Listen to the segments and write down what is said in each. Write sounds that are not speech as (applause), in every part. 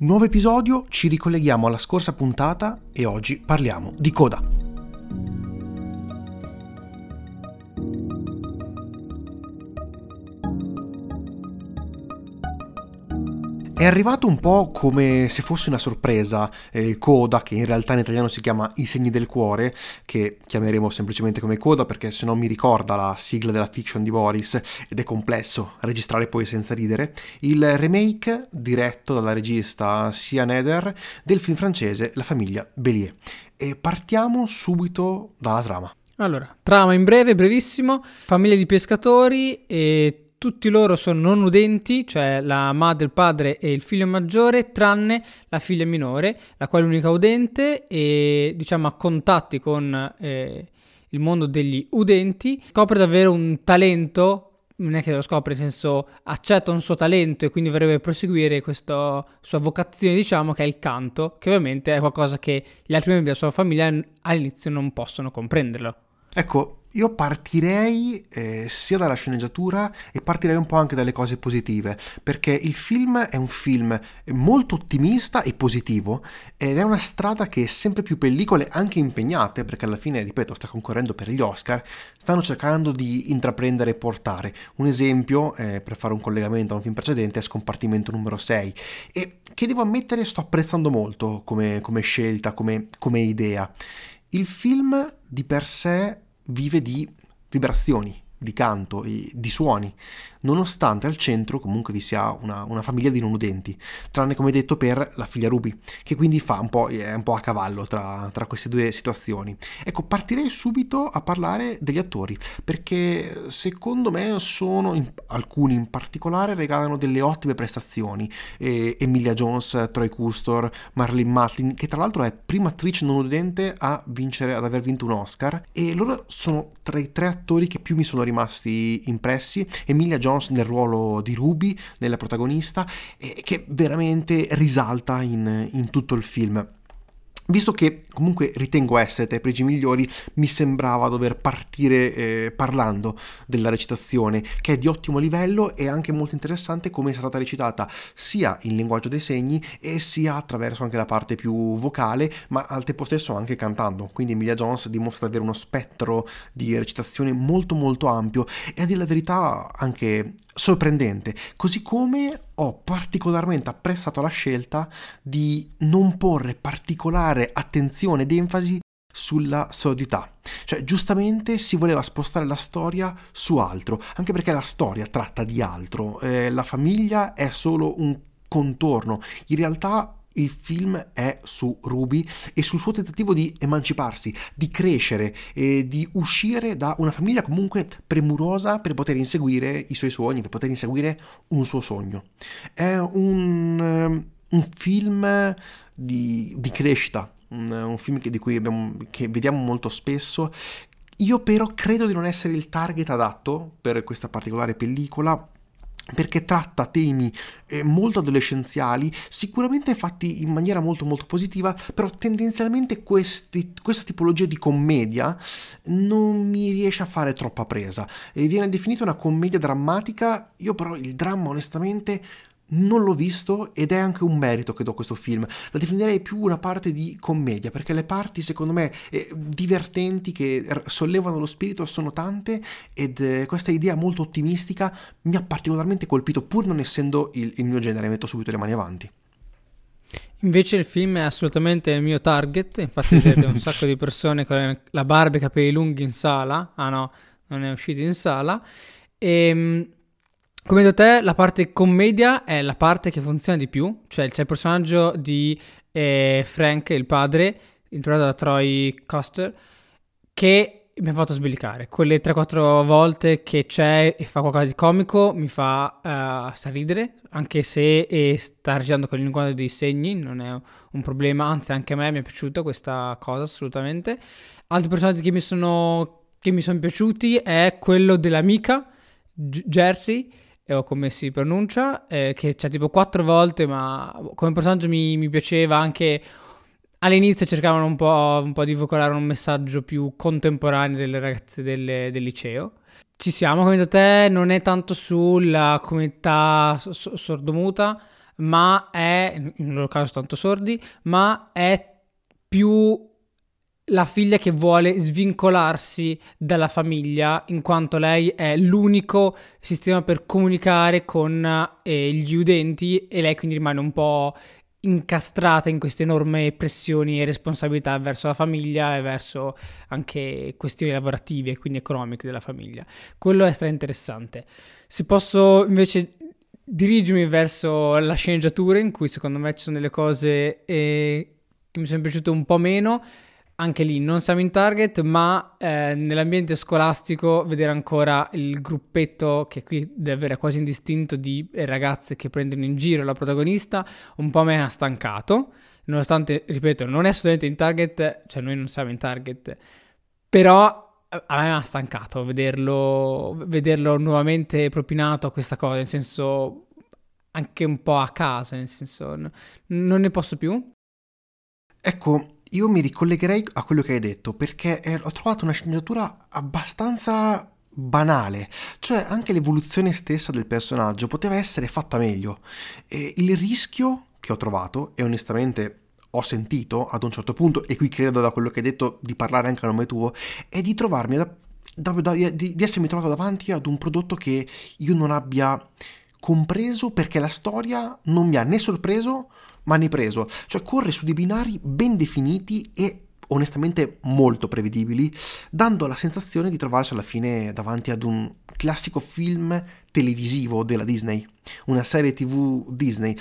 Nuovo episodio, ci ricolleghiamo alla scorsa puntata e oggi parliamo di coda. È arrivato un po' come se fosse una sorpresa, eh, Coda, che in realtà in italiano si chiama I segni del cuore, che chiameremo semplicemente come Coda perché se non mi ricorda la sigla della fiction di Boris ed è complesso registrare poi senza ridere, il remake diretto dalla regista Sia Neder del film francese La famiglia Bélier. E partiamo subito dalla trama. Allora, trama in breve, brevissimo, famiglia di pescatori e tutti loro sono non udenti, cioè la madre, il padre e il figlio maggiore, tranne la figlia minore, la quale è l'unica udente e diciamo ha contatti con eh, il mondo degli udenti. Scopre davvero un talento non è che lo scopre, nel senso accetta un suo talento e quindi vorrebbe proseguire questa sua vocazione, diciamo, che è il canto, che ovviamente è qualcosa che gli altri membri della sua famiglia all'inizio non possono comprenderlo. Ecco, io partirei eh, sia dalla sceneggiatura e partirei un po' anche dalle cose positive, perché il film è un film molto ottimista e positivo ed è una strada che sempre più pellicole, anche impegnate, perché alla fine, ripeto, sta concorrendo per gli Oscar, stanno cercando di intraprendere e portare. Un esempio, eh, per fare un collegamento a un film precedente, è Scompartimento numero 6 e che devo ammettere sto apprezzando molto come, come scelta, come, come idea. Il film di per sé vive di vibrazioni, di canto, di suoni, nonostante al centro comunque vi sia una, una, famiglia di non udenti, tranne come detto per la figlia Ruby, che quindi fa un po', è un po' a cavallo tra, tra queste due situazioni. Ecco, partirei subito a parlare degli attori, perché secondo me sono, in, alcuni in particolare, regalano delle ottime prestazioni. Eh, Emilia Jones, Troy Custor, Marlene Matlin, che tra l'altro è prima attrice non udente a vincere, ad aver vinto un Oscar, e loro sono tra i tre attori che più mi sono rimasti impressi. Emilia Jones nel ruolo di Ruby, nella protagonista, e che veramente risalta in, in tutto il film. Visto che comunque ritengo essere tra i pregi migliori, mi sembrava dover partire eh, parlando della recitazione, che è di ottimo livello e anche molto interessante come è stata recitata sia in linguaggio dei segni e sia attraverso anche la parte più vocale, ma al tempo stesso anche cantando. Quindi Emilia Jones dimostra di avere uno spettro di recitazione molto molto ampio e a dire la verità anche sorprendente, così come ho particolarmente apprezzato la scelta di non porre particolare attenzione ed enfasi sulla sordità. Cioè, giustamente si voleva spostare la storia su altro, anche perché la storia tratta di altro. Eh, la famiglia è solo un contorno. In realtà il film è su Ruby e sul suo tentativo di emanciparsi, di crescere e di uscire da una famiglia comunque premurosa per poter inseguire i suoi sogni, per poter inseguire un suo sogno. È un, ehm, un film di, di crescita, un, un film che, di cui abbiamo, che vediamo molto spesso. Io però credo di non essere il target adatto per questa particolare pellicola perché tratta temi eh, molto adolescenziali, sicuramente fatti in maniera molto molto positiva, però tendenzialmente questi, questa tipologia di commedia non mi riesce a fare troppa presa. E viene definita una commedia drammatica, io però il dramma onestamente non l'ho visto ed è anche un merito che do a questo film. La definirei più una parte di commedia, perché le parti, secondo me, eh, divertenti che sollevano lo spirito sono tante ed eh, questa idea molto ottimistica mi ha particolarmente colpito, pur non essendo il, il mio genere, metto subito le mani avanti. Invece il film è assolutamente il mio target, infatti vedete un (laughs) sacco di persone con la barba e i capelli lunghi in sala, ah no, non è uscito in sala, e ehm, come detto te, la parte commedia è la parte che funziona di più, cioè c'è il personaggio di eh, Frank, il padre, interpretato da Troy Custer, che mi ha fatto sbellicare. Quelle 3-4 volte che c'è e fa qualcosa di comico mi fa uh, ridere, anche se eh, sta recitando con il linguaggio dei segni, non è un problema, anzi anche a me mi è piaciuta questa cosa assolutamente. Altri personaggi che mi sono, che mi sono piaciuti è quello dell'amica, G- Jersey, o come si pronuncia, eh, che c'è tipo quattro volte, ma come personaggio mi, mi piaceva anche all'inizio cercavano un po', un po', di veicolare un messaggio più contemporaneo delle ragazze del, del liceo. Ci siamo, come detto te, non è tanto sulla comunità sordomuta, ma è, in loro caso tanto sordi, ma è più la figlia che vuole svincolarsi dalla famiglia in quanto lei è l'unico sistema per comunicare con eh, gli udenti e lei quindi rimane un po' incastrata in queste enormi pressioni e responsabilità verso la famiglia e verso anche questioni lavorative e quindi economiche della famiglia. Quello è stra interessante. Se posso invece dirigermi verso la sceneggiatura in cui secondo me ci sono delle cose eh, che mi sono piaciute un po' meno, anche lì non siamo in target, ma eh, nell'ambiente scolastico vedere ancora il gruppetto che qui deve avere quasi indistinto di ragazze che prendono in giro la protagonista, un po' me ha stancato, nonostante, ripeto, non è assolutamente in target, cioè noi non siamo in target, però eh, a me ha stancato vederlo, vederlo nuovamente propinato a questa cosa, nel senso anche un po' a casa, nel senso non ne posso più. Ecco, io mi ricollegherei a quello che hai detto perché eh, ho trovato una sceneggiatura abbastanza banale, cioè anche l'evoluzione stessa del personaggio poteva essere fatta meglio. E il rischio che ho trovato, e onestamente ho sentito ad un certo punto, e qui credo da quello che hai detto di parlare anche a nome tuo, è di trovarmi, da, da, da, di, di essermi trovato davanti ad un prodotto che io non abbia compreso perché la storia non mi ha né sorpreso mani preso, cioè corre su dei binari ben definiti e onestamente molto prevedibili, dando la sensazione di trovarsi alla fine davanti ad un classico film televisivo della Disney, una serie tv Disney.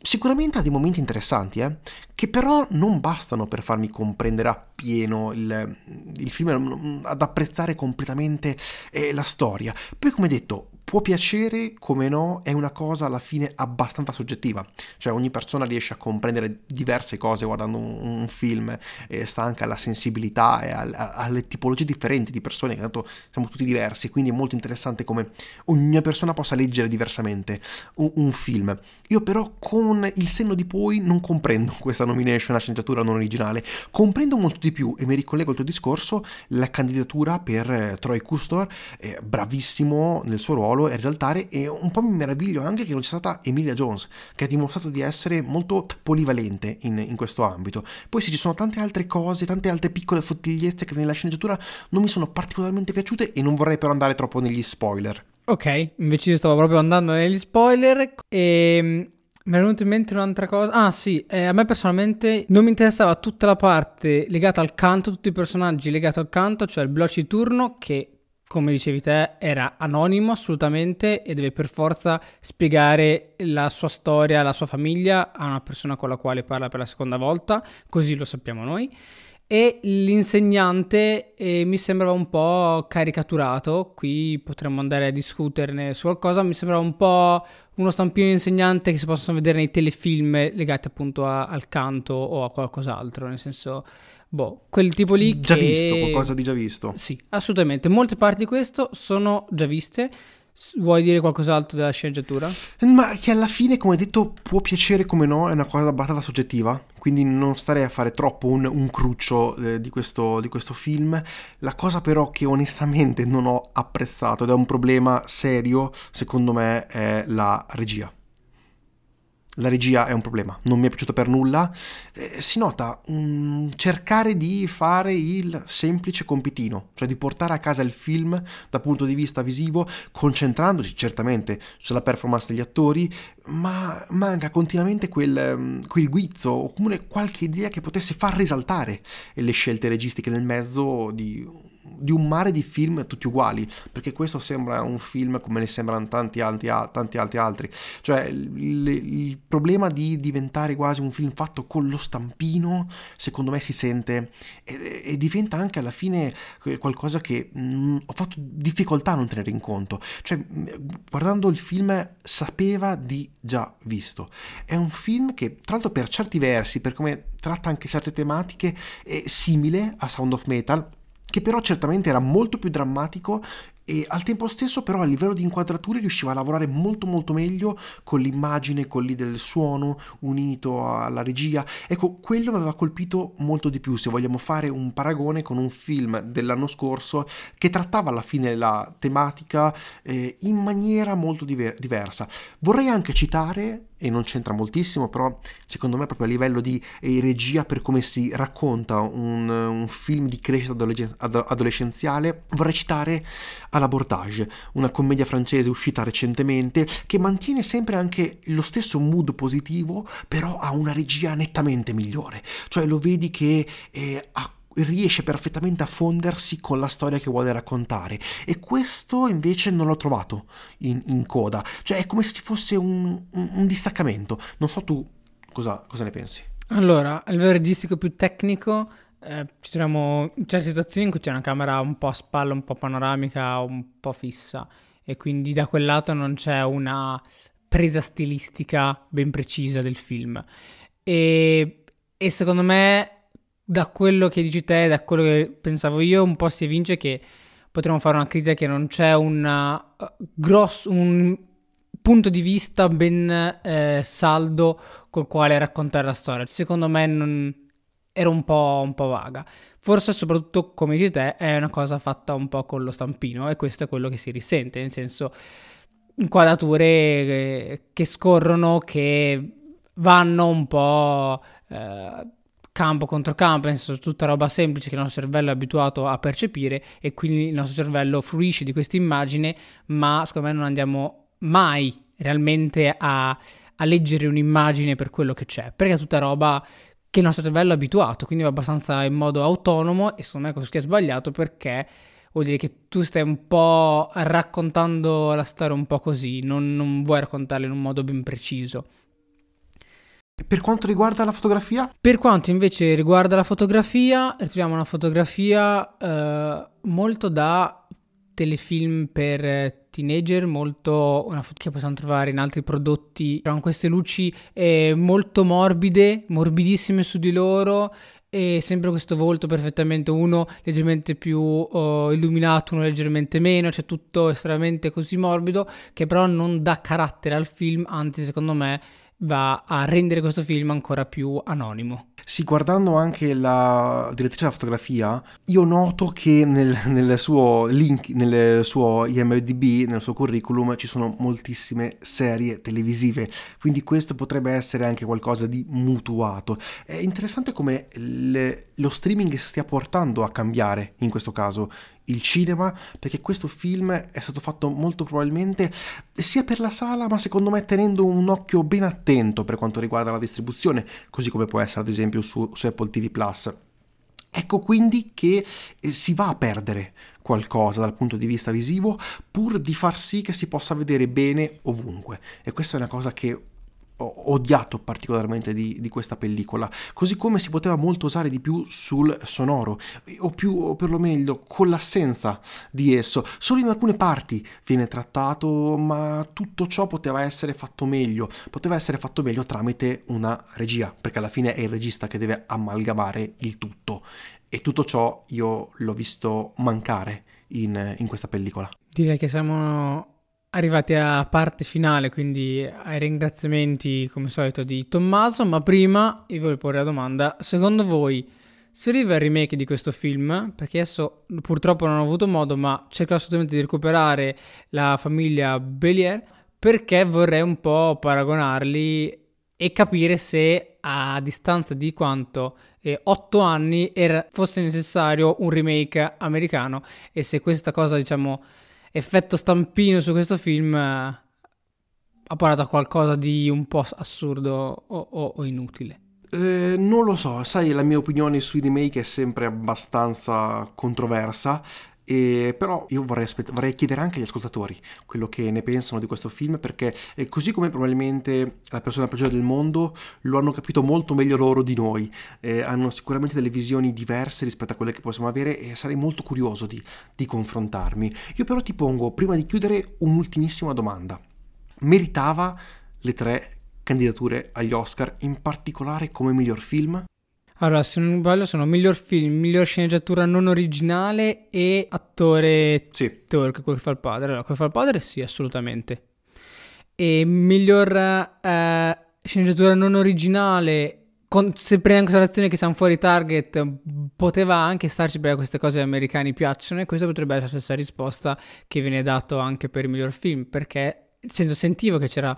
Sicuramente ha dei momenti interessanti, eh, che però non bastano per farmi comprendere appieno il, il film, ad apprezzare completamente eh, la storia. Poi, come detto, può piacere, come no, è una cosa alla fine abbastanza soggettiva, cioè ogni persona riesce a comprendere diverse cose guardando un, un film, e sta anche alla sensibilità e al, alle tipologie differenti di persone, che tanto siamo tutti diversi, quindi è molto interessante come ogni persona possa leggere diversamente un, un film. Io però con il senno di poi non comprendo (laughs) questa nomination a sceneggiatura non originale, comprendo molto di più e mi ricollego al tuo discorso la candidatura per eh, Troy Custor, eh, bravissimo nel suo ruolo, e risaltare e un po' mi meraviglio anche che non sia stata Emilia Jones che ha dimostrato di essere molto polivalente in, in questo ambito. Poi sì ci sono tante altre cose tante altre piccole fottigliezze che nella sceneggiatura non mi sono particolarmente piaciute e non vorrei però andare troppo negli spoiler ok invece io stavo proprio andando negli spoiler e ehm, mi è venuta in mente un'altra cosa. Ah, sì, eh, a me personalmente non mi interessava tutta la parte legata al canto, tutti i personaggi legati al canto, cioè il veloce turno che come dicevi te, era anonimo assolutamente e deve per forza spiegare la sua storia, la sua famiglia a una persona con la quale parla per la seconda volta, così lo sappiamo noi. E l'insegnante eh, mi sembrava un po' caricaturato, qui potremmo andare a discuterne su qualcosa, mi sembrava un po' uno stampino di insegnante che si possono vedere nei telefilm legati appunto a, al canto o a qualcos'altro, nel senso Boh, quel tipo lì già che... visto, qualcosa di già visto. Sì, assolutamente. Molte parti di questo sono già viste. Vuoi dire qualcos'altro della sceneggiatura? Ma che alla fine, come detto, può piacere come no, è una cosa abbastanza soggettiva, quindi non starei a fare troppo un, un cruccio eh, di, questo, di questo film. La cosa però che onestamente non ho apprezzato ed è un problema serio, secondo me, è la regia la regia è un problema, non mi è piaciuto per nulla. Eh, si nota un cercare di fare il semplice compitino, cioè di portare a casa il film dal punto di vista visivo, concentrandosi certamente sulla performance degli attori, ma manca continuamente quel, mm, quel guizzo o comunque qualche idea che potesse far risaltare le scelte registiche nel mezzo di di un mare di film tutti uguali, perché questo sembra un film come ne sembrano tanti altri, tanti altri, altri. cioè il, il, problema di diventare quasi un film fatto con lo stampino, secondo me si sente. E, e diventa anche alla fine qualcosa che mh, mm, ho fatto difficoltà a non tenere in conto, cioè guardando il film sapeva di già visto, è un film che tra l'altro per certi versi, per come tratta anche certe tematiche, è simile a Sound of Metal, che però certamente era molto più drammatico e al tempo stesso però a livello di inquadrature riusciva a lavorare molto molto meglio con l'immagine, con l'idea del suono unito alla regia. Ecco, quello mi aveva colpito molto di più se vogliamo fare un paragone con un film dell'anno scorso che trattava alla fine la tematica eh, in maniera molto diver- diversa. Vorrei anche citare e non c'entra moltissimo, però secondo me proprio a livello di eh, regia per come si racconta un, un film di crescita adolescenziale, vorrei citare À l'abordage, una commedia francese uscita recentemente che mantiene sempre anche lo stesso mood positivo, però ha una regia nettamente migliore, cioè lo vedi che eh, ha riesce perfettamente a fondersi con la storia che vuole raccontare. E questo invece non l'ho trovato in, in coda. Cioè è come se ci fosse un, un, un distaccamento. Non so tu cosa, cosa, ne pensi. Allora a livello registico più tecnico eh, ci troviamo in certe situazioni in cui c'è una camera un po' a spalla un po' panoramica un po' fissa e quindi da quel lato non c'è una presa stilistica ben precisa del film e, e secondo me da quello che dici te, da quello che pensavo io, un po' si evince che potremmo fare una critica che non c'è una, uh, grosso, un punto di vista ben eh, saldo col quale raccontare la storia. Secondo me non, era un po', un po', vaga. Forse soprattutto, come dici te, è una cosa fatta un po' con lo stampino e questo è quello che si risente, nel senso inquadrature che, che scorrono, che vanno un po'... Eh, campo contro campo, nel senso tutta roba semplice che il nostro cervello è abituato a percepire e quindi il nostro cervello fruisce di questa immagine, ma secondo me non andiamo mai realmente a, a leggere un'immagine per quello che c'è, perché è tutta roba che il nostro cervello è abituato, quindi va abbastanza in modo autonomo e secondo me questo è sbagliato perché vuol dire che tu stai un po' raccontando la storia un po' così, non, non vuoi raccontarla in un modo ben preciso. Per quanto riguarda la fotografia? Per quanto invece riguarda la fotografia, ritroviamo una fotografia eh, molto da telefilm per teenager, molto una foto che possiamo trovare in altri prodotti. Con queste luci eh, molto morbide, morbidissime su di loro e sempre questo volto perfettamente uno leggermente più uh, illuminato, uno leggermente meno, cioè tutto estremamente così morbido che però non dà carattere al film, anzi secondo me va a rendere questo film ancora più anonimo. Sì, guardando anche la direttrice della fotografia, io noto che nel, nel, suo link, nel suo IMDb, nel suo curriculum, ci sono moltissime serie televisive, quindi questo potrebbe essere anche qualcosa di mutuato. È interessante come le, lo streaming stia portando a cambiare in questo caso il cinema perché questo film è stato fatto molto probabilmente sia per la sala ma secondo me tenendo un occhio ben attento per quanto riguarda la distribuzione così come può essere ad esempio su, su Apple TV Plus. Ecco quindi che eh, si va a perdere qualcosa dal punto di vista visivo pur di far sì che si possa vedere bene ovunque. E questa è una cosa che odiato particolarmente di, di, questa pellicola, così come si poteva molto usare di più sul sonoro, o più o per lo meglio con l'assenza di esso. Solo in alcune parti viene trattato, ma tutto ciò poteva essere fatto meglio, poteva essere fatto meglio tramite una regia, perché alla fine è il regista che deve amalgamare il tutto. E tutto ciò io l'ho visto mancare in, in questa pellicola. Direi che siamo arrivati alla parte finale, quindi ai ringraziamenti come solito di Tommaso, ma prima vi voglio porre la domanda, secondo voi se arriva il remake di questo film, perché adesso purtroppo non ho avuto modo, ma cerco assolutamente di recuperare la famiglia Belier, perché vorrei un po' paragonarli e capire se a distanza di quanto eh, 8 anni era, fosse necessario un remake americano e se questa cosa diciamo effetto stampino su questo film eh, ha portato a qualcosa di un po' assurdo o, o, o inutile. Eh, non lo so, sai, la mia opinione sui remake è sempre abbastanza controversa. E però io vorrei, aspett- vorrei, chiedere anche agli ascoltatori quello che ne pensano di questo film perché eh, così come probabilmente la persona peggiore del mondo lo hanno capito molto meglio loro di noi, eh, hanno sicuramente delle visioni diverse rispetto a quelle che possiamo avere e sarei molto curioso di, di confrontarmi. Io però ti pongo prima di chiudere un'ultimissima domanda. Meritava le tre candidature agli Oscar, in particolare come miglior film? Allora, se non sbaglio, sono miglior film, miglior sceneggiatura non originale e attore Sì, turco, quello che fa il padre. Allora, quello che fa il padre, sì, assolutamente. E miglior eh, sceneggiatura non originale, con, se prendi in considerazione che siamo fuori target, poteva anche starci perché queste cose agli americani piacciono e questa potrebbe essere la stessa risposta che viene dato anche per il miglior film, perché nel senso, sentivo che c'era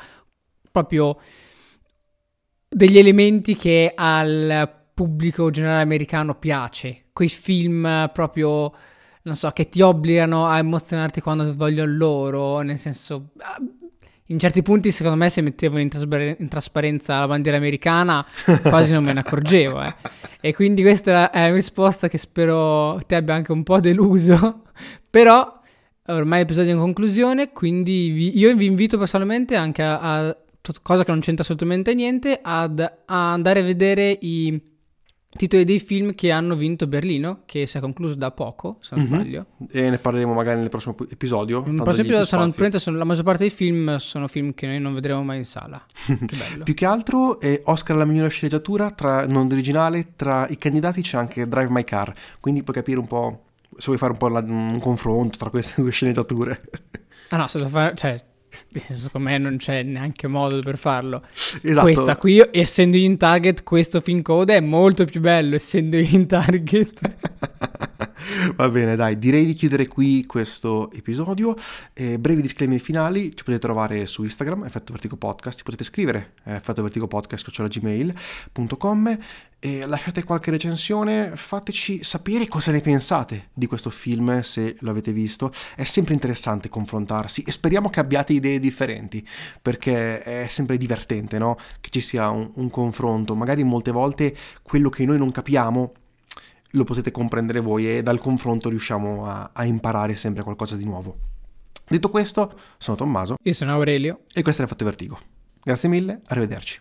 proprio degli elementi che al pubblico generale americano piace. Quei film proprio, non so, che ti obbligano a emozionarti quando vogliono loro, nel senso... ah, In certi punti, secondo me, se mettevano in, traspare- in trasparenza la bandiera americana, (laughs) quasi non me ne accorgevo. eh. E quindi questa è una risposta che spero ti abbia anche un po' deluso. (laughs) Però ormai l'episodio è in conclusione, quindi vi- io vi invito personalmente anche a, a- cosa che non c'entra assolutamente niente, ad a andare a vedere i titoli dei film che hanno vinto Berlino, che si è concluso da poco, se non Mhm. sbaglio. e ne parleremo magari nel prossimo episodio. Esempio, di più saranno, sono- la maggior parte dei film sono film che noi non vedremo mai in sala. (laughs) che bello. Più che altro è Oscar alla migliore sceneggiatura tra, non originale, tra i candidati c'è anche Drive My Car, quindi puoi capire un po', se vuoi fare un po' la- un confronto tra queste (laughs) due sceneggiature. Ah no, se lo fa, cioè, secondo me non c'è neanche modo per farlo. esatto. Questa qui, essendo in target, questo film code è molto più bello, essendo in target. (laughs) (laughs) Va bene, dai, direi di chiudere qui questo episodio. Eh, brevi disclaimer finali, ci potete trovare su Instagram, Effetto Vertigo Podcast, ci potete scrivere eh, effettovertigopodcast.gmail.com e lasciate qualche recensione, fateci sapere cosa ne pensate di questo film, se lo avete visto. È sempre interessante confrontarsi e speriamo che abbiate idee differenti, perché è sempre divertente, no? Che ci sia un, un confronto. Magari molte volte quello che noi non capiamo lo potete comprendere voi e dal confronto riusciamo a, a imparare sempre qualcosa di nuovo. Detto questo, sono Tommaso Io sono Aurelio. e questo è Fatto Vertigo. Grazie mille, arrivederci.